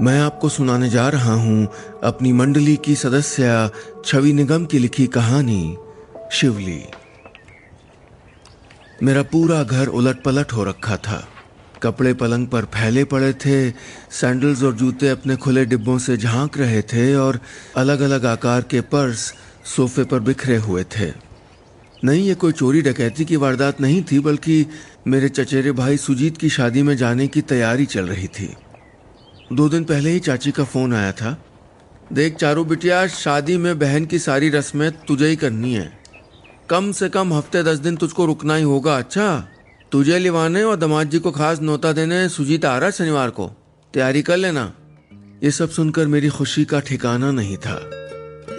मैं आपको सुनाने जा रहा हूँ अपनी मंडली की सदस्य छवि निगम की लिखी कहानी, शिवली। मेरा पूरा घर उलट पलट हो रखा था। कपड़े पलंग पर फैले पड़े थे, सैंडल्स और जूते अपने खुले डिब्बों से झाँक रहे थे और अलग अलग आकार के पर्स सोफे पर बिखरे हुए थे। नहीं, ये कोई चोरी डकैती की वारदात नहीं थी, बल्कि मेरे चचेरे भाई सुजीत की शादी में जाने की तैयारी चल रही थी। दो दिन पहले ही चाची का फ़ोन आया था। देख चारू बिटिया, शादी में बहन की सारी रस्में तुझे ही करनी है। कम से कम हफ़्ते दस दिन तुझको रुकना ही होगा अच्छा? तुझे लिवाने और दमाद जी को खास नोता देने सुजीत आ रहा शनिवार को। तैयारी कर लेना। ये सब सुनकर मेरी खुशी का ठिकाना नहीं था।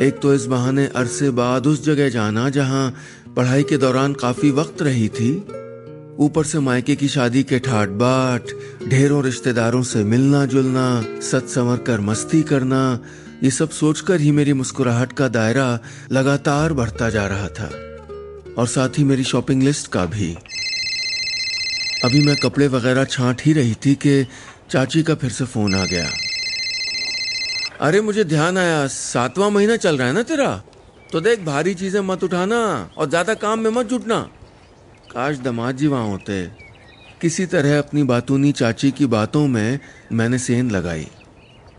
एक तो इस बहाने अरसे बाद उस जगह जाना जहाँ पढ़ाई के दौरान काफ़ी वक्त रही थी ऊपर से मायके की शादी के ठाट बाट, ढेरों रिश्तेदारों से मिलना जुलना सत संवर कर मस्ती करना, ये सब सोचकर ही मेरी मुस्कुराहट का दायरा लगातार बढ़ता जा रहा था। और साथ ही मेरी शॉपिंग लिस्ट का भी। अभी मैं कपड़े वगैरह छांट ही रही थी कि चाची का फिर से फ़ोन आ गया। अरे मुझे ध्यान आया, सातवां महीना चल रहा है ना तेरा? तो देख, भारी चीज़ें मत उठाना और ज़्यादा काम में मत जुटना। काश दमाद जी वहाँ होते किसी तरह अपनी बातूनी चाची की बातों में मैंने सेंध लगाई।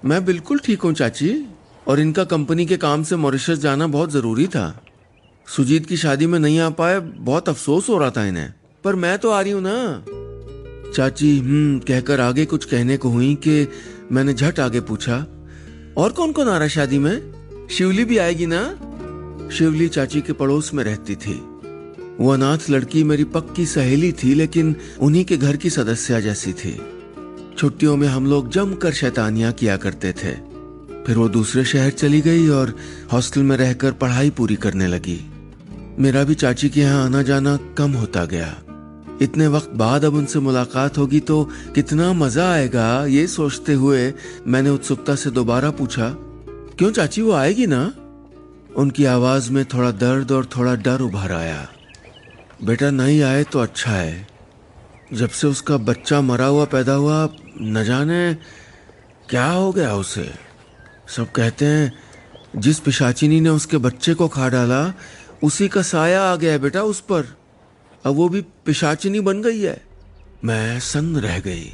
मैं बिल्कुल ठीक हूँ चाची, और इनका कंपनी के काम से मॉरिशस जाना बहुत ज़रूरी था। सुजीत की शादी में नहीं आ पाए, बहुत अफसोस हो रहा था इन्हें। पर मैं तो आ रही हूँ ना। चाची हम्म कहकर आगे कुछ कहने को हुई कि मैंने झट आगे पूछा, और कौन कौन आ रहा शादी में? शिवली भी आएगी ना? शिवली चाची के पड़ोस में रहती थी। वो अनाथ लड़की मेरी पक्की सहेली थी, लेकिन उन्हीं के घर की सदस्य जैसी थी। छुट्टियों में हम लोग जमकर शैतानियाँ किया करते थे। फिर वो दूसरे शहर चली गई और हॉस्टल में रहकर पढ़ाई पूरी करने लगी। मेरा भी चाची के यहाँ आना जाना कम होता गया। इतने वक्त बाद अब उनसे मुलाकात होगी तो कितना मज़ा आएगा, ये सोचते हुए मैंने उत्सुकता से दोबारा पूछा, क्यों चाची, वो आएगी ना? उनकी आवाज़ में थोड़ा दर्द और थोड़ा डर उभर आया। बेटा नहीं आए तो अच्छा है। जब से उसका बच्चा मरा हुआ पैदा हुआ न जाने क्या हो गया उसे। सब कहते हैं, जिस पिशाचिनी ने उसके बच्चे को खा डाला, उसी का साया आ गया बेटा उस पर। अब वो भी पिशाचिनी बन गई है। मैं सन्न रह गई।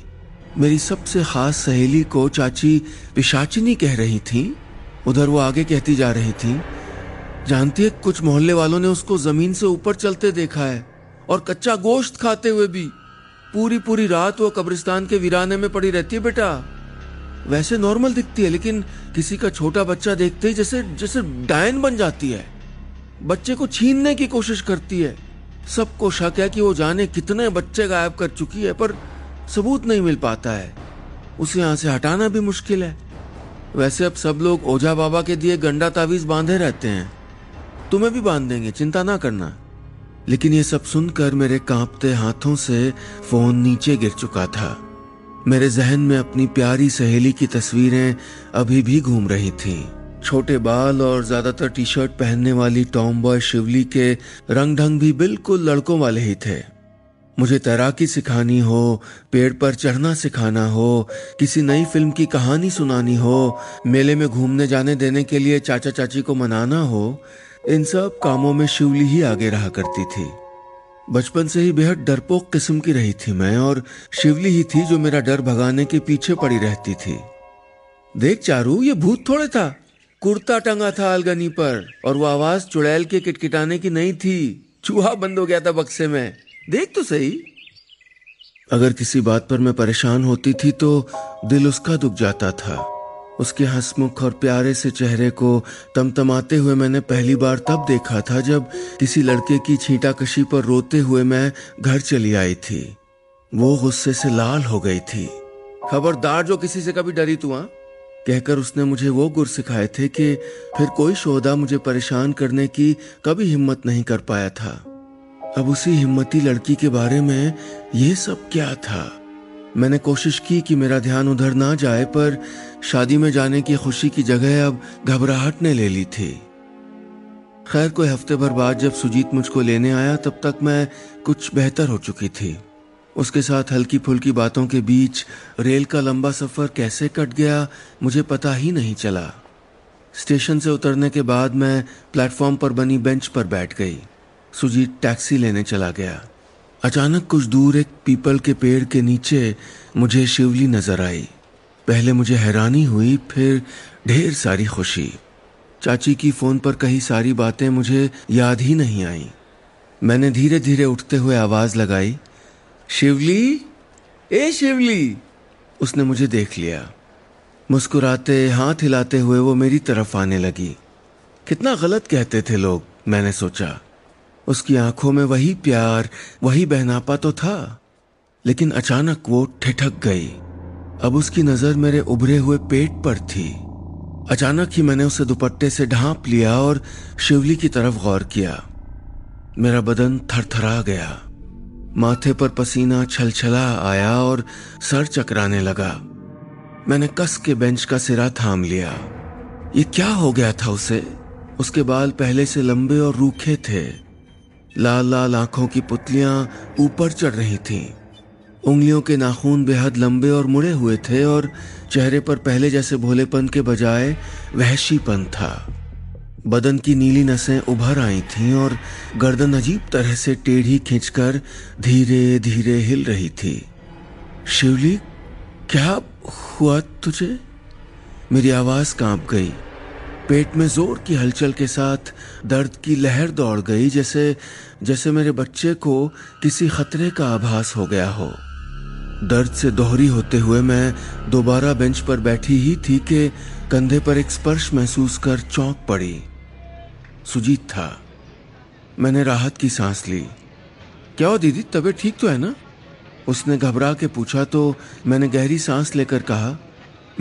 मेरी सबसे खास सहेली को चाची पिशाचिनी कह रही थी। उधर वो आगे कहती जा रही थी जानती है कुछ मोहल्ले वालों ने उसको ज़मीन से ऊपर चलते देखा है और कच्चा गोश्त खाते हुए भी। पूरी पूरी रात वो कब्रिस्तान के वीराने में पड़ी रहती है बेटा। वैसे नॉर्मल दिखती है, लेकिन किसी का छोटा बच्चा देखते ही जैसे जैसे डायन बन जाती है। बच्चे को छीनने की कोशिश करती है। सबको शक है कि वो जाने कितने बच्चे गायब कर चुकी है, पर सबूत नहीं मिल पाता है। उसे यहाँ से हटाना भी मुश्किल है। वैसे अब सब लोग ओझा बाबा के दिए गंडा तावीज बांधे रहते हैं। तुम्हें भी बाँध देंगे, चिंता ना करना। लेकिन ये सब सुनकर मेरे कांपते हाथों से फ़ोन नीचे गिर चुका था। मेरे जहन में अपनी प्यारी सहेली की तस्वीरें अभी भी घूम रही थीं। छोटे बाल और ज़्यादातर टी शर्ट पहनने वाली टॉम बॉय शिवली के रंग ढंग भी बिल्कुल लड़कों वाले ही थे। मुझे तैराकी सिखानी हो, पेड़ पर चढ़ना सिखाना हो, किसी नई फ़िल्म की कहानी सुनानी हो, मेले में घूमने जाने देने के लिए चाचा चाची को मनाना हो इन सब कामों में शिवली ही आगे रहा करती थी। बचपन से ही बेहद डरपोक किस्म की रही थी मैं और शिवली ही थी जो मेरा डर भगाने के पीछे पड़ी रहती थी। देख चारू, ये भूत थोड़े था। कुर्ता टंगा था अलगनी पर और वो आवाज़ चुड़ैल के किटकिटाने की नहीं थी। चूहा बंद हो गया था बक्से में। देख तो सही। अगर किसी बात पर मैं परेशान होती थी तो दिल उसका दुख जाता था। उसके हंसमुख और प्यारे से चेहरे को तमतमाते हुए मैंने पहली बार तब देखा था जब किसी लड़के की छींटा कशी पर रोते हुए मैं घर चली आई थी। वो गुस्से से लाल हो गई थी। खबरदार जो किसी से कभी डरी तू हाँ? कहकर उसने मुझे वो गुर सिखाए थे कि फिर कोई शोधा मुझे परेशान करने की कभी हिम्मत नहीं कर पाया था। अब उसी हिम्मती लड़की के बारे में ये सब क्या था? मैंने कोशिश की कि मेरा ध्यान उधर ना जाए, पर शादी में जाने की खुशी की जगह अब घबराहट ने ले ली थी। खैर, कोई हफ़्ते भर बाद जब सुजीत मुझको लेने आया, तब तक मैं कुछ बेहतर हो चुकी थी। उसके साथ हल्की फुल्की बातों के बीच रेल का लंबा सफ़र कैसे कट गया, मुझे पता ही नहीं चला। स्टेशन से उतरने के बाद मैं प्लेटफॉर्म पर बनी बेंच पर बैठ गई। सुजीत टैक्सी लेने चला गया। अचानक कुछ दूर एक पीपल के पेड़ के नीचे मुझे शिवली नज़र आई। पहले मुझे हैरानी हुई, फिर ढेर सारी खुशी। चाची की फ़ोन पर कही सारी बातें मुझे याद ही नहीं आई। मैंने धीरे धीरे उठते हुए आवाज़ लगाई, शिवली? ए शिवली! उसने मुझे देख लिया। मुस्कुराते, हाथ हिलाते हुए वो मेरी तरफ़ आने लगी। कितना गलत कहते थे लोग, मैंने सोचा। उसकी आँखों में वही प्यार, वही बहनापा तो था। लेकिन अचानक वो ठिठक गई। अब उसकी नज़र मेरे उभरे हुए पेट पर थी। अचानक ही मैंने उसे दुपट्टे से ढांप लिया और शिवली की तरफ़ गौर किया। मेरा बदन थरथरा गया। माथे पर पसीना छलछला आया और सर चकराने लगा। मैंने कस के बेंच का सिरा थाम लिया। ये क्या हो गया था उसे? उसके बाल पहले से लंबे और रूखे थे। लाल लाल आँखों की पुतलियाँ ऊपर चढ़ रही थीं। उंगलियों के नाखून बेहद लंबे और मुड़े हुए थे और चेहरे पर पहले जैसे भोलेपन के बजाय वहशीपन था। बदन की नीली नसें उभर आई थीं और गर्दन अजीब तरह से टेढ़ी खींचकर धीरे धीरे हिल रही थी। शिवली, क्या हुआ तुझे? मेरी आवाज़ काँप गई। पेट में ज़ोर की हलचल के साथ दर्द की लहर दौड़ गई, जैसे जैसे मेरे बच्चे को किसी खतरे का आभास हो गया हो। दर्द से दोहरी होते हुए मैं दोबारा बेंच पर बैठी ही थी कि कंधे पर एक स्पर्श महसूस कर चौंक पड़ी। सुजीत था। मैंने राहत की सांस ली। क्या हो दीदी? तबीयत ठीक तो है ना? उसने घबरा के पूछा तो मैंने गहरी सांस लेकर कहा,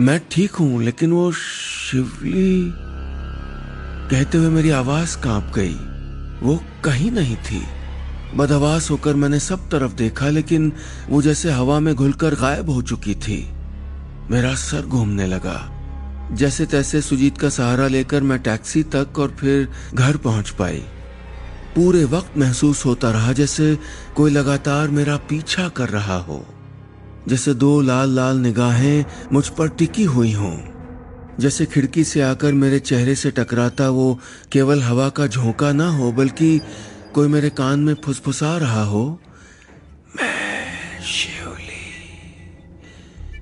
मैं ठीक हूँ, लेकिन वो शिवली कहते हुए मेरी आवाज़ काँप गई। वो कहीं नहीं थी। बदहवास होकर मैंने सब तरफ़ देखा, लेकिन वो जैसे हवा में घुलकर गायब हो चुकी थी। मेरा सर घूमने लगा। जैसे तैसे सुजीत का सहारा लेकर मैं टैक्सी तक और फिर घर पहुँच पाई। पूरे वक्त महसूस होता रहा जैसे कोई लगातार मेरा पीछा कर रहा हो। जैसे दो लाल लाल निगाहें मुझ पर टिकी हुई हों। जैसे खिड़की से आकर मेरे चेहरे से टकराता वो केवल हवा का झोंका ना हो, बल्कि कोई मेरे कान में फुसफुसा रहा हो। मैं शिवली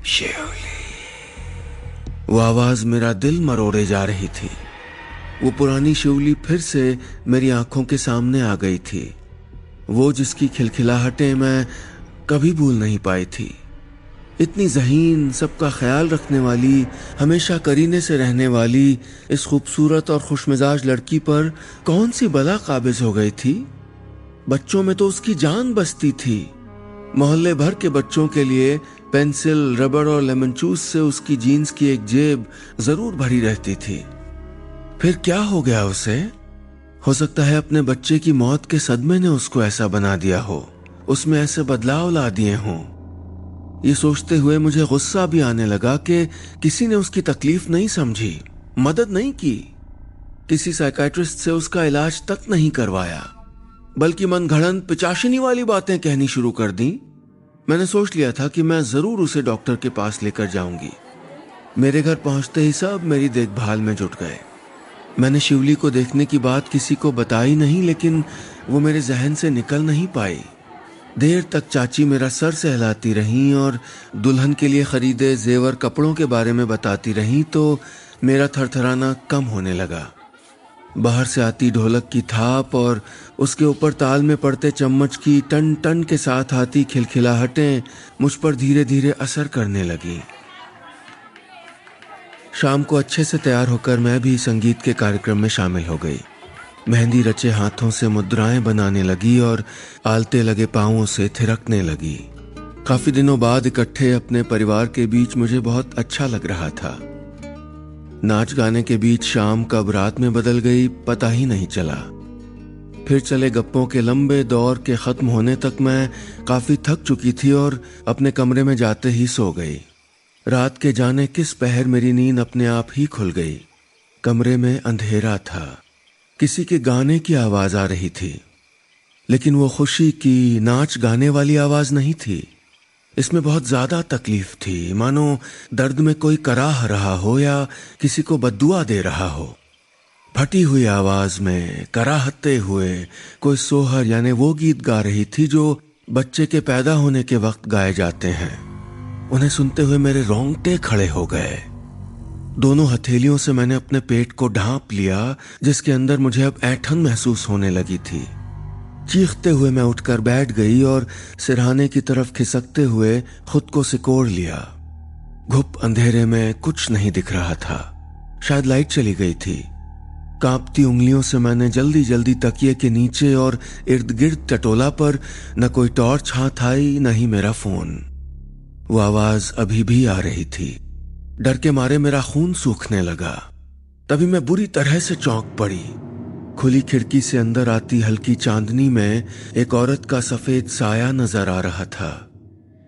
शिवली। वो आवाज़ मेरा दिल मरोड़े जा रही थी। वो पुरानी शिवली फिर से मेरी आँखों के सामने आ गई थी। वो जिसकी खिलखिलाहटें मैं कभी भूल नहीं पाई थी। इतनी जहीन सबका ख्याल रखने वाली, हमेशा करीने से रहने वाली, इस खूबसूरत और खुशमिजाज लड़की पर कौन सी बला काबिज हो गई थी? बच्चों में तो उसकी जान बसती थी। मोहल्ले भर के बच्चों के लिए पेंसिल, रबड़ और लेमन चूस से उसकी जीन्स की एक जेब ज़रूर भरी रहती थी। फिर क्या हो गया उसे? हो सकता है अपने बच्चे की मौत के सदमे ने उसको ऐसा बना दिया हो। उसमें ऐसे बदलाव ला दिए हों। ये सोचते हुए मुझे गुस्सा भी आने लगा कि किसी ने उसकी तकलीफ़ नहीं समझी, मदद नहीं की। किसी साइकाट्रिस्ट से उसका इलाज तक नहीं करवाया, बल्कि मन घड़न पिचाशिनी वाली बातें कहनी शुरू कर दी। मैंने सोच लिया था कि मैं ज़रूर उसे डॉक्टर के पास लेकर जाऊँगी। मेरे घर पहुँचते ही सब मेरी देखभाल में जुट गए। मैंने शिवली को देखने की बात किसी को बताई नहीं, लेकिन वो मेरे जहन से निकल नहीं पाई। देर तक चाची मेरा सर सहलाती रहीं और दुल्हन के लिए खरीदे जेवर कपड़ों के बारे में बताती रहीं तो मेरा थरथराना कम होने लगा। बाहर से आती ढोलक की थाप और उसके ऊपर ताल में पड़ते चम्मच की टन टन के साथ आती खिलखिलाहटें मुझ पर धीरे धीरे असर करने लगी। शाम को अच्छे से तैयार होकर मैं भी संगीत के कार्यक्रम में शामिल हो गई। मेहंदी रचे हाथों से मुद्राएँ बनाने लगी और आलते लगे पाओं से थिरकने लगी। काफ़ी दिनों बाद इकट्ठे अपने परिवार के बीच मुझे बहुत अच्छा लग रहा था। नाच गाने के बीच शाम कब रात में बदल गई, पता ही नहीं चला। फिर चले गप्पों के लंबे दौर के खत्म होने तक मैं काफ़ी थक चुकी थी और अपने कमरे में जाते ही सो गई। रात के जाने किस पहर मेरी नींद अपने आप ही खुल गई। कमरे में अंधेरा था। किसी के गाने की आवाज़ आ रही थी, लेकिन वो खुशी की नाच गाने वाली आवाज़ नहीं थी। इसमें बहुत ज़्यादा तकलीफ़ थी। मानो दर्द में कोई कराह रहा हो या किसी को बदुआ दे रहा हो। फटी हुई आवाज़ में कराहते हुए कोई सोहर यानी वो गीत गा रही थी जो बच्चे के पैदा होने के वक्त गाए जाते हैं। उन्हें सुनते हुए मेरे रोंगटे खड़े हो गए। दोनों हथेलियों से मैंने अपने पेट को ढांप लिया, जिसके अंदर मुझे अब ऐठन महसूस होने लगी थी। चीखते हुए मैं उठकर बैठ गई और सिरहाने की तरफ़ खिसकते हुए खुद को सिकोड़ लिया। घुप अंधेरे में कुछ नहीं दिख रहा था। शायद लाइट चली गई थी। कांपती उंगलियों से मैंने जल्दी जल्दी तकिए के नीचे और इर्द गिर्द टटोला पर न कोई टॉर्च हाथ आई, न ही मेरा फ़ोन। वो आवाज़ अभी भी आ रही थी। डर के मारे मेरा खून सूखने लगा। तभी मैं बुरी तरह से चौंक पड़ी। खुली खिड़की से अंदर आती हल्की चांदनी में एक औरत का सफ़ेद साया नज़र आ रहा था।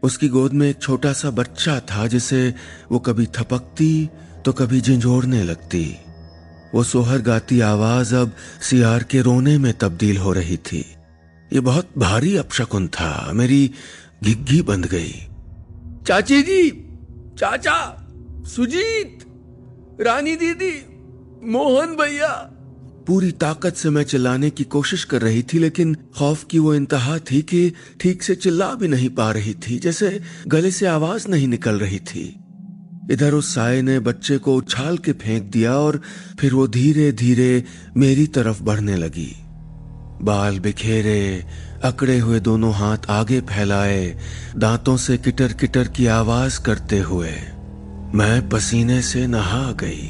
उसकी गोद में एक छोटा सा बच्चा था जिसे वो कभी थपकती तो कभी झिझोड़ने लगती। वो सोहर गाती आवाज़ अब सियार के रोने में तब्दील हो रही थी। ये बहुत भारी अपशकुन था। मेरी घिग्घी बंद गई। चाची जी, चाचा! सुजीत, रानी दीदी, मोहन भैया। पूरी ताकत से मैं चिल्लाने की कोशिश कर रही थी, लेकिन खौफ की वो इंतहा थी कि ठीक से चिल्ला भी नहीं पा रही थी, जैसे गले से आवाज़ नहीं निकल रही थी। इधर उस साय ने बच्चे को उछाल के फेंक दिया और फिर वो धीरे धीरे मेरी तरफ़ बढ़ने लगी। बाल बिखेरे, अकड़े हुए दोनों हाथ आगे फैलाए, दांतों से किटर किटर की आवाज़ करते हुए। मैं पसीने से नहा गई।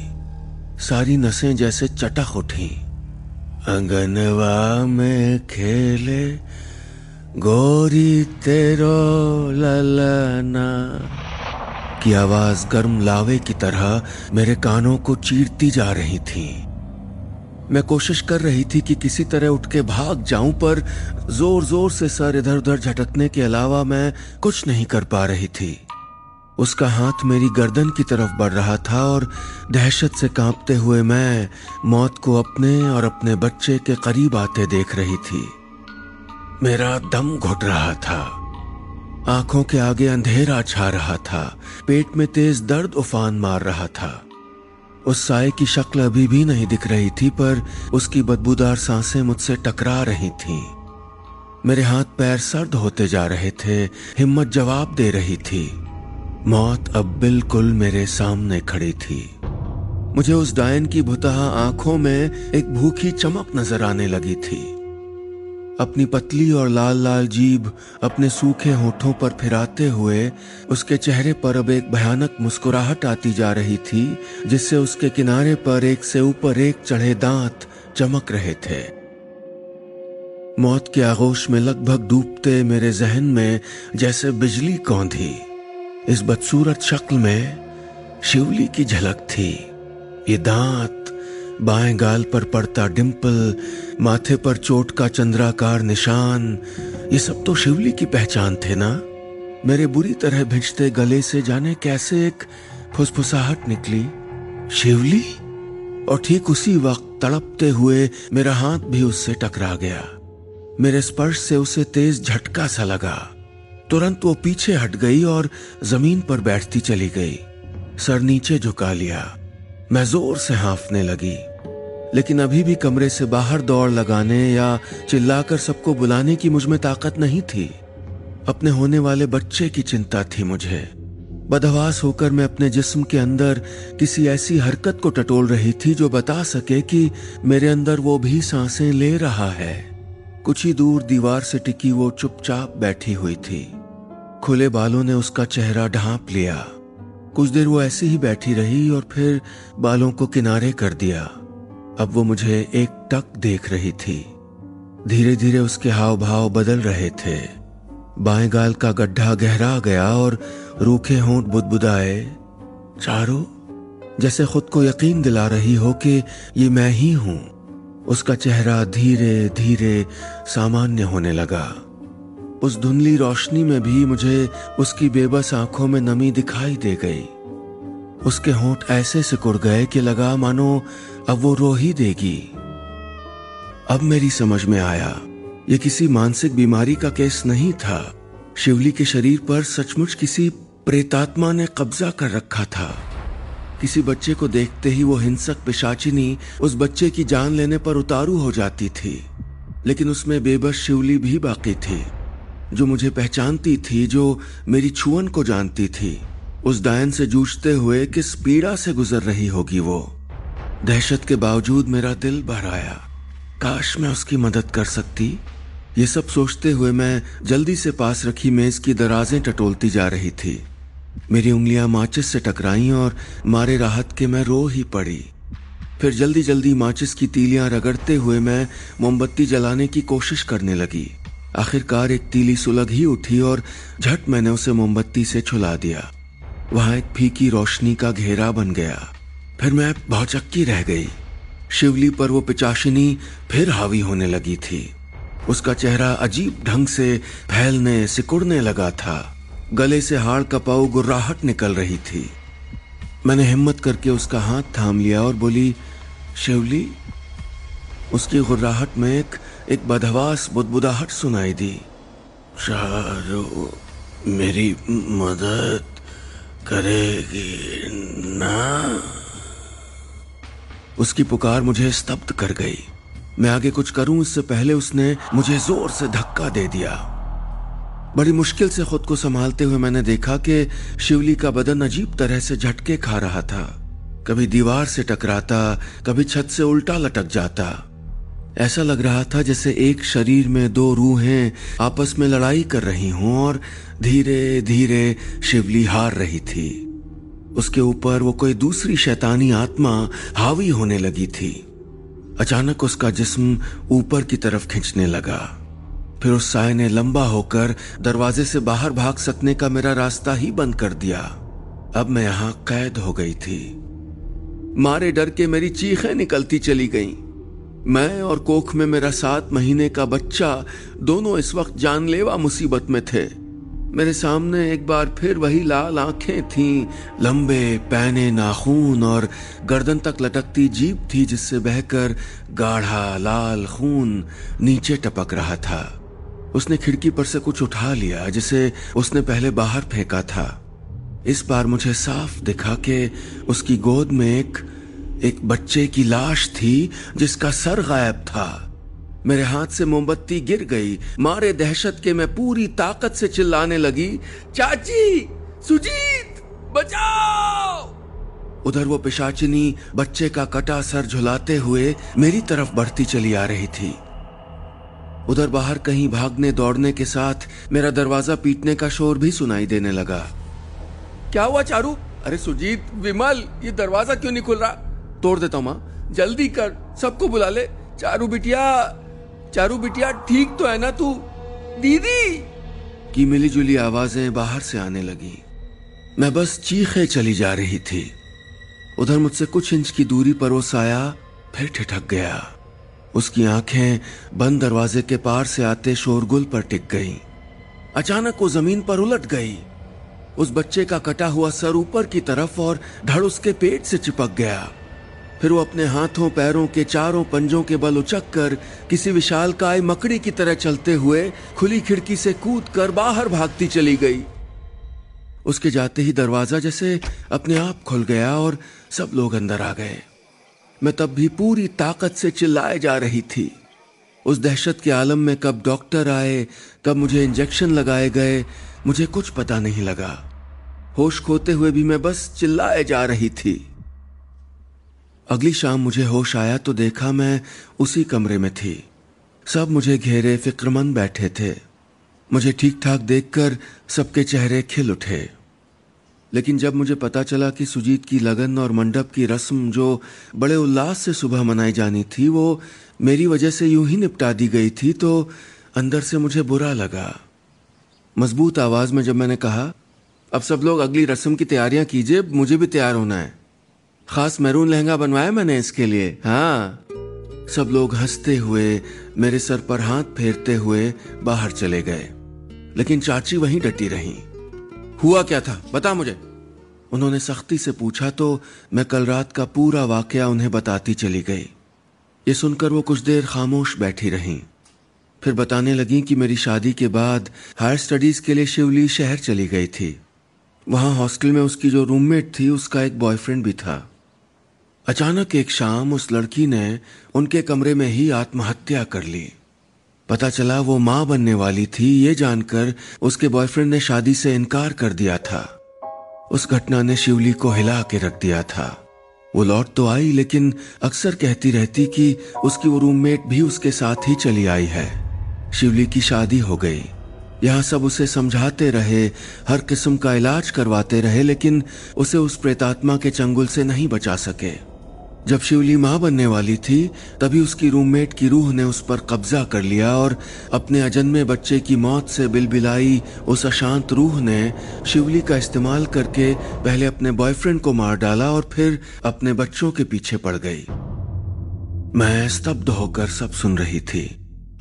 सारी नसें जैसे चटक उठी। अंगनवा में खेले, गोरी तेरो ललना। की आवाज़ गर्म लावे की तरह मेरे कानों को चीरती जा रही थी। मैं कोशिश कर रही थी कि किसी तरह उठ के भाग जाऊँ, पर ज़ोर ज़ोर से सर इधर उधर झटकने के अलावा मैं कुछ नहीं कर पा रही थी। उसका हाथ मेरी गर्दन की तरफ़ बढ़ रहा था और दहशत से कांपते हुए मैं मौत को अपने और अपने बच्चे के करीब आते देख रही थी। मेरा दम घुट रहा था। आँखों के आगे अंधेरा छा रहा था। पेट में तेज दर्द उफान मार रहा था। उस साय की शक्ल अभी भी नहीं दिख रही थी, पर उसकी बदबूदार साँसें मुझसे टकरा रही थीं। मेरे हाथ पैर सर्द होते जा रहे थे। हिम्मत जवाब दे रही थी। मौत अब बिल्कुल मेरे सामने खड़ी थी। मुझे उस डायन की भुतहा आँखों में एक भूखी चमक नज़र आने लगी थी। अपनी पतली और लाल लाल जीभ अपने सूखे होठों पर फिराते हुए उसके चेहरे पर अब एक भयानक मुस्कुराहट आती जा रही थी, जिससे उसके किनारे पर एक से ऊपर एक चढ़े दांत चमक रहे थे। मौत के आगोश में लगभग डूबते मेरे जहन में जैसे बिजली कौंधी। इस बदसूरत शक्ल में शिवली की झलक थी। ये दांत बाएँ गाल पर पड़ता डिंपल, माथे पर चोट का चंद्राकार निशान, ये सब तो शिवली की पहचान थे ना? मेरे बुरी तरह भिजते गले से जाने कैसे एक फुसफुसाहट निकली? शिवली? और ठीक उसी वक्त तड़पते हुए मेरा हाथ भी उससे टकरा गया। मेरे स्पर्श से उसे तेज झटका सा लगा। तुरंत वो पीछे हट गई और ज़मीन पर बैठती चली गई। सर नीचे झुका लिया। मैं ज़ोर से हाफने लगी। लेकिन अभी भी कमरे से बाहर दौड़ लगाने या चिल्लाकर सबको बुलाने की मुझमें ताकत नहीं थी। अपने होने वाले बच्चे की चिंता थी मुझे। बदहवास होकर मैं अपने जिस्म के अंदर किसी ऐसी हरकत को टटोल रही थी जो बता सके कि मेरे अंदर वो भी साँसें ले रहा है। कुछ ही दूर दीवार से टिकी वो चुपचाप बैठी हुई थी। खुले बालों ने उसका चेहरा ढांप लिया। कुछ देर वो ऐसी ही बैठी रही और फिर बालों को किनारे कर दिया। अब वो मुझे एक टक देख रही थी। धीरे धीरे उसके हाव भाव बदल रहे थे। बाएँ गाल का गड्ढा गहरा गया और रूखे होंठ बुदबुदाए, चारों, जैसे खुद को यकीन दिला रही हो कि ये मैं ही हूँ। उसका चेहरा धीरे धीरे सामान्य होने लगा। उस धुंधली रोशनी में भी मुझे उसकी बेबस आँखों में नमी दिखाई दे गई। उसके होंठ ऐसे सिकुड़ गए कि लगा, मानो अब वो रो ही देगी। अब मेरी समझ में आया, ये किसी मानसिक बीमारी का केस नहीं था। शिवली के शरीर पर सचमुच किसी प्रेतात्मा ने कब्जा कर रखा था। किसी बच्चे को देखते ही वो हिंसक पिशाचिनी उस बच्चे की जान लेने पर उतारू हो जाती थी। लेकिन उसमें बेबस शिवली भी बाकी थी। जो मुझे पहचानती थी, जो मेरी छुअन को जानती थी, उस डायन से जूझते हुए किस पीड़ा से गुजर रही होगी वो? दहशत के बावजूद मेरा दिल भर आया काश मैं उसकी मदद कर सकती। ये सब सोचते हुए मैं जल्दी से पास रखी मेज की दराजें टटोलती जा रही थी। मेरी उंगलियाँ माचिस से टकराई और मारे राहत के मैं रो ही पड़ी। फिर जल्दी जल्दी माचिस की तीलियाँ रगड़ते हुए मैं मोमबत्ती जलाने की कोशिश करने लगी। आखिरकार एक तीली सुलग ही उठी और झट मैंने उसे मोमबत्ती से छुला दिया। वहाँ एक फीकी रोशनी का घेरा बन गया। फिर मैं भौचक्की रह गई। शिवली पर वो पिचाशिनी फिर हावी होने लगी थी। उसका चेहरा अजीब ढंग से फैलने, सिकुड़ने लगा था। गले से हाड़ कपाऊ गुर्राहट निकल रही थी। मैंने हिम्मत करके उसका हाथ थाम लिया और बोली, शिवली, उसकी गुर्राहट में एक एक बदहवास बुदबुदाहट सुनाई दी। शाहरो मेरी मदद करेगी ना? उसकी पुकार मुझे स्तब्ध कर गई। मैं आगे कुछ करूँ, इससे पहले उसने मुझे ज़ोर से धक्का दे दिया। बड़ी मुश्किल से खुद को संभालते हुए मैंने देखा कि शिवली का बदन अजीब तरह से झटके खा रहा था। कभी दीवार से टकराता, कभी छत से उल्टा लटक जाता। ऐसा लग रहा था जैसे एक शरीर में दो रूहें आपस में लड़ाई कर रही हों और धीरे धीरे शिवली हार रही थी। उसके ऊपर वो कोई दूसरी शैतानी आत्मा हावी होने लगी थी। अचानक उसका जिस्म ऊपर की तरफ़ खींचने लगा। फिर उस साय ने लंबा होकर दरवाजे से बाहर भाग सकने का मेरा रास्ता ही बंद कर दिया। अब मैं यहाँ कैद हो गई थी। मारे डर के मेरी चीखें निकलती चली गईं। मैं और कोख में मेरा सात महीने का बच्चा दोनों इस वक्त जानलेवा मुसीबत में थे। मेरे सामने एक बार फिर वही लाल आँखें थीं, लंबे पैने नाखून और गर्दन तक लटकती जीप थी जिससे बहकर गाढ़ा लाल खून नीचे टपक रहा था। उसने खिड़की पर से कुछ उठा लिया, जिसे उसने पहले बाहर फेंका था। इस बार मुझे साफ़ दिखा कि उसकी गोद में एक एक बच्चे की लाश थी, जिसका सर गायब था। मेरे हाथ से मोमबत्ती गिर गई। मारे दहशत के मैं पूरी ताकत से चिल्लाने लगी, चाची, सुजीत, बचाओ! उधर वो पिशाचिनी बच्चे का कटा सर झुलाते हुए मेरी तरफ़ बढ़ती चली आ रही थी। उधर बाहर कहीं भागने दौड़ने के साथ मेरा दरवाज़ा पीटने का शोर भी सुनाई देने लगा। क्या हुआ चारू? अरे सुजीत, विमल, ये दरवाज़ा क्यों नहीं खुल रहा? तोड़ देता हूँ, माँ। जल्दी कर, सबको बुला ले। चारू बिटिया चारू बिटिया, ठीक तो है ना तू? दीदी! की मिली जुली आवाज़ें बाहर से आने लगी। मैं बस चीखे चली जा रही थी। उधर मुझसे कुछ इंच की दूरी पर वो साया फिर ठिठक गया। उसकी आँखें बंद दरवाजे के पार से आते शोरगुल पर टिक गईं। अचानक वो ज़मीन पर उलट गई। उस बच्चे का कटा हुआ सर ऊपर की तरफ़ और धड़ उसके पेट से चिपक गया। फिर वो अपने हाथों, पैरों के चारों पंजों के बल उचक कर किसी विशाल काय मकड़ी की तरह चलते हुए खुली खिड़की से कूद कर बाहर भागती चली गई। उसके जाते ही दरवाज़ा जैसे अपने आप खुल गया और सब लोग अंदर आ गए। मैं तब भी पूरी ताकत से चिल्लाए जा रही थी। उस दहशत के आलम में कब डॉक्टर आए, कब मुझे इंजेक्शन लगाए गए, मुझे कुछ पता नहीं लगा। होश खोते हुए भी मैं बस चिल्लाए जा रही थी। अगली शाम मुझे होश आया तो देखा मैं उसी कमरे में थी। सब मुझे घेरे फिक्रमंद बैठे थे। मुझे ठीक ठाक देखकर सबके चेहरे खिल उठे। लेकिन जब मुझे पता चला कि सुजीत की लगन और मंडप की रस्म जो बड़े उल्लास से सुबह मनाई जानी थी, वो मेरी वजह से यूँ ही निपटा दी गई थी तो अंदर से मुझे बुरा लगा। मज़बूत आवाज़ में जब मैंने कहा, अब सब लोग अगली रस्म की तैयारियाँ कीजिए, मुझे भी तैयार होना है। खास मैरून लहंगा बनवाया मैंने इसके लिए। हाँ। सब लोग हँसते हुए, मेरे सर पर हाथ फेरते हुए बाहर चले गए। लेकिन चाची वहीं डटी रही। हुआ क्या था? बता मुझे। उन्होंने सख्ती से पूछा तो मैं कल रात का पूरा वाकया उन्हें बताती चली गई। ये सुनकर वो कुछ देर खामोश बैठी रहीं। फिर बताने लगी कि मेरी शादी के बाद हायर स्टडीज़ के लिए शिवली शहर चली गई थी। वहाँ हॉस्टल में उसकी जो रूममेट थी, उसका एक बॉयफ्रेंड भी था। अचानक एक शाम उस लड़की ने उनके कमरे में ही आत्महत्या कर ली। पता चला वो माँ बनने वाली थी, ये जानकर उसके बॉयफ्रेंड ने शादी से इनकार कर दिया था। उस घटना ने शिवली को हिला के रख दिया था। वो लौट तो आई, लेकिन अक्सर कहती रहती कि उसकी वो रूममेट भी उसके साथ ही चली आई है। शिवली की शादी हो गई। यहाँ सब उसे समझाते रहे, हर किस्म का इलाज करवाते रहे, लेकिन उसे उस प्रेतात्मा के चंगुल से नहीं बचा सके। जब शिवली माँ बनने वाली थी, तभी उसकी रूममेट की रूह ने उस पर कब्जा कर लिया और अपने अजन्मे बच्चे की मौत से बिलबिलाई उस अशांत रूह ने शिवली का इस्तेमाल करके पहले अपने बॉयफ्रेंड को मार डाला और फिर अपने बच्चों के पीछे पड़ गई। मैं स्तब्ध होकर सब सुन रही थी।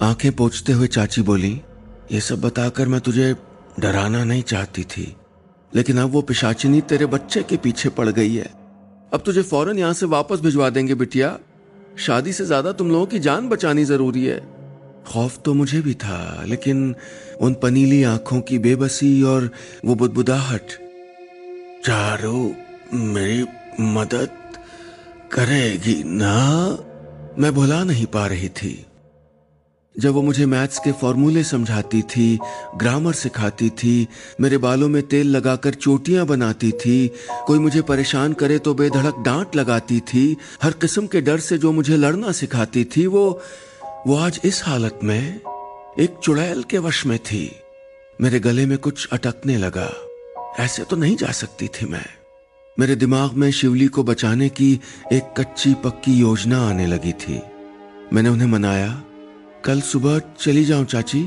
आँखें पोछते हुए चाची बोली, ये सब बताकर मैं तुझे डराना नहीं चाहती थी, लेकिन अब वो पिशाचिनी तेरे बच्चे के पीछे पड़ गई है। अब तुझे फ़ौरन यहाँ से वापस भिजवा देंगे, बिटिया। शादी से ज़्यादा तुम लोगों की जान बचानी ज़रूरी है। खौफ तो मुझे भी था, लेकिन उन पनीली आँखों की बेबसी और वो बुदबुदाहट। चारो मेरी मदद करेगी ना? मैं भुला नहीं पा रही थी। जब वो मुझे मैथ्स के फॉर्मूले समझाती थी, ग्रामर सिखाती थी, मेरे बालों में तेल लगाकर चोटियाँ बनाती थी, कोई मुझे परेशान करे तो बेधड़क डांट लगाती थी, हर किस्म के डर से जो मुझे लड़ना सिखाती थी, वो वो आज इस हालत में, एक चुड़ैल के वश में थी। मेरे गले में कुछ अटकने लगा। ऐसे तो नहीं जा सकती थी मैं। मेरे दिमाग में शिवली को बचाने की एक कच्ची पक्की योजना आने लगी थी। मैंने उन्हें मनाया कल सुबह चली जाऊँ चाची।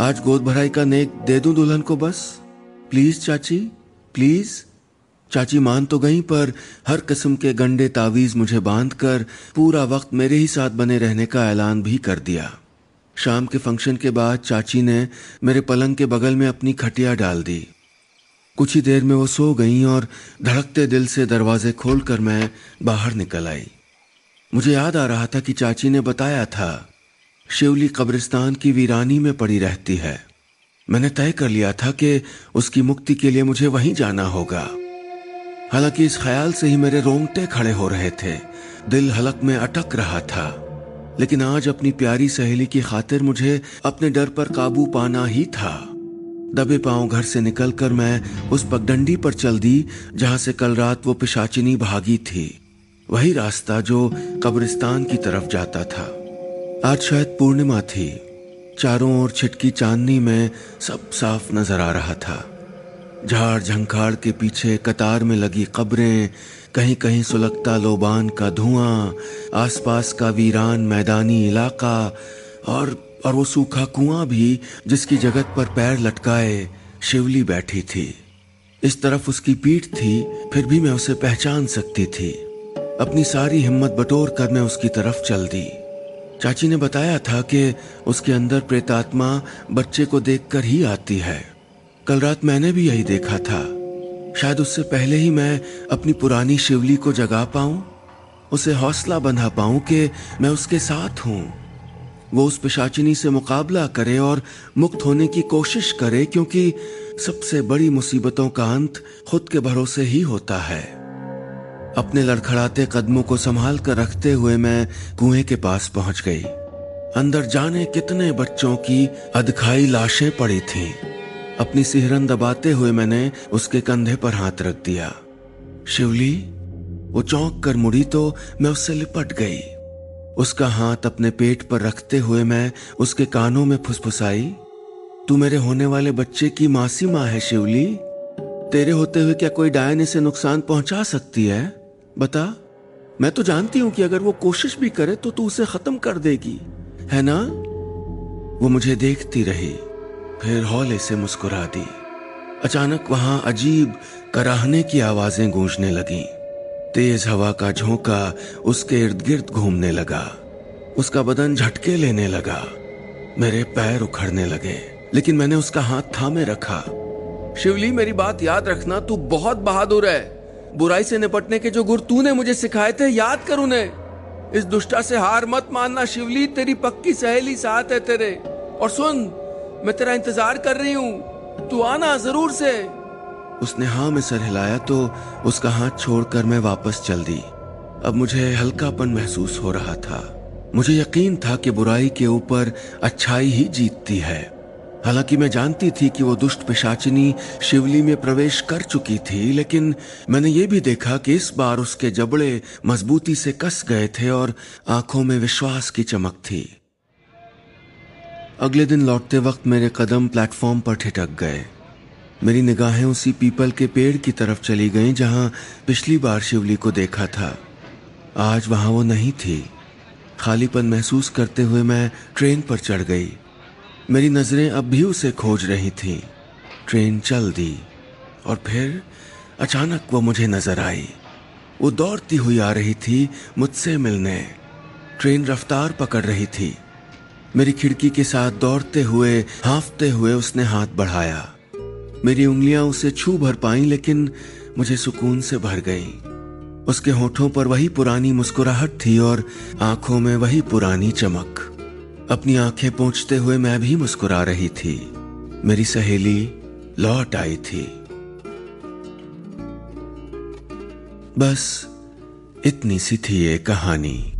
आज गोद भराई का नेक दे दूँ दुल्हन को बस। प्लीज़ चाची प्लीज़। चाची मान तो गई, पर हर किस्म के गंडे तावीज मुझे बांधकर पूरा वक्त मेरे ही साथ बने रहने का ऐलान भी कर दिया। शाम के फ़ंक्शन के बाद चाची ने मेरे पलंग के बगल में अपनी खटिया डाल दी। कुछ ही देर में वो सो गई और धड़कते दिल से दरवाजे खोलकर मैं बाहर निकल आई। मुझे याद आ रहा था कि चाची ने बताया था शिवली कब्रिस्तान की वीरानी में पड़ी रहती है। मैंने तय कर लिया था कि उसकी मुक्ति के लिए मुझे वहीं जाना होगा। हालाँकि इस ख्याल से ही मेरे रोंगटे खड़े हो रहे थे। दिल हलक में अटक रहा था। लेकिन आज अपनी प्यारी सहेली की खातिर मुझे अपने डर पर काबू पाना ही था। दबे पाँव घर से निकलकर मैं उस पगडंडी पर चल दी, जहाँ से कल रात वो पिशाचिनी भागी थी। वही रास्ता जो कब्रिस्तान की तरफ़ जाता था। आज शायद पूर्णिमा थी। चारों ओर छिटकी चांदनी में सब साफ़ नज़र आ रहा था। झाड़ झंखाड़ के पीछे कतार में लगी कब्रें कहीं कहीं सुलगता लोबान का धुआँ, आसपास का वीरान मैदानी इलाका, और और वो सूखा कुआँ भी जिसकी जगत पर पैर लटकाए शिवली बैठी थी। इस तरफ़ उसकी पीठ थी, फिर भी मैं उसे पहचान सकती थी। अपनी सारी हिम्मत बटोर कर मैं उसकी तरफ़ चल दी। चाची ने बताया था कि उसके अंदर प्रेतात्मा बच्चे को देखकर ही आती है। कल रात मैंने भी यही देखा था। शायद उससे पहले ही मैं अपनी पुरानी शिवली को जगा पाऊँ, उसे हौसला बंधा पाऊँ कि मैं उसके साथ हूँ। वो उस पिशाचिनी से मुकाबला करे और मुक्त होने की कोशिश करे, क्योंकि सबसे बड़ी मुसीबतों का अंत खुद के भरोसे ही होता है। अपने लड़खड़ाते कदमों को संभाल कर रखते हुए मैं कुएँ के पास पहुँच गई। अंदर जाने कितने बच्चों की अधखाई लाशें पड़ी थीं। अपनी सिहरन दबाते हुए मैंने उसके कंधे पर हाथ रख दिया। शिवली, वो चौंक कर मुड़ी तो मैं उससे लिपट गई। उसका हाथ अपने पेट पर रखते हुए मैं उसके कानों में फुसफुसाई। तू मेरे होने वाले बच्चे की मासी माँ है, शिवली। तेरे होते हुए क्या कोई डायन इसे नुकसान पहुँचा सकती है? बता, मैं तो जानती हूँ कि अगर वो कोशिश भी करे तो तू उसे खत्म कर देगी, है ना? वो मुझे देखती रही, फिर हौले से मुस्कुरा दी। अचानक वहाँ अजीब कराहने की आवाज़ें गूंजने लगी। तेज हवा का झोंका उसके इर्द गिर्द घूमने लगा। उसका बदन झटके लेने लगा। मेरे पैर उखड़ने लगे, लेकिन मैंने उसका हाथ थामे रखा। शिवली, मेरी बात याद रखना, तू बहुत बहादुर है। बुराई से निपटने के जो गुर तूने मुझे सिखाए थे, याद कर उन्हें। इस दुष्टा से हार मत मानना, शिवली, तेरी पक्की सहेली साथ है तेरे। और सुन, मैं तेरा इंतज़ार कर रही हूँ। तू आना ज़रूर से। उसने हाँ में सर हिलाया तो उसका हाथ छोड़कर मैं वापस चल दी। अब मुझे हल्कापन महसूस हो रहा था। मुझे यकीन था कि बुराई के ऊपर अच्छाई ही जीतती है। हालाँकि मैं जानती थी कि वो दुष्ट पिशाचिनी शिवली में प्रवेश कर चुकी थी, लेकिन मैंने ये भी देखा कि इस बार उसके जबड़े मजबूती से कस गए थे और आँखों में विश्वास की चमक थी। अगले दिन लौटते वक्त मेरे कदम प्लेटफॉर्म पर ठिटक गए। मेरी निगाहें उसी पीपल के पेड़ की तरफ़ चली गईं, जहाँ पिछली बार शिवली को देखा था। आज वहाँ वो नहीं थी। खालीपन महसूस करते हुए मैं ट्रेन पर चढ़ गई। मेरी नज़रें अब भी उसे खोज रही थीं। ट्रेन चल दी और फिर अचानक वो मुझे नज़र आई। वो दौड़ती हुई आ रही थी मुझसे मिलने। ट्रेन रफ्तार पकड़ रही थी। मेरी खिड़की के साथ दौड़ते हुए, हाफते हुए उसने हाथ बढ़ाया। मेरी उंगलियाँ उसे छू भर पाई, लेकिन मुझे सुकून से भर गई। उसके होठों पर वही पुरानी मुस्कुराहट थी और आँखों में वही पुरानी चमक। अपनी आँखें पहुँचते हुए मैं भी मुस्कुरा रही थी। मेरी सहेली लौट आई थी। बस, इतनी सी थी ये कहानी।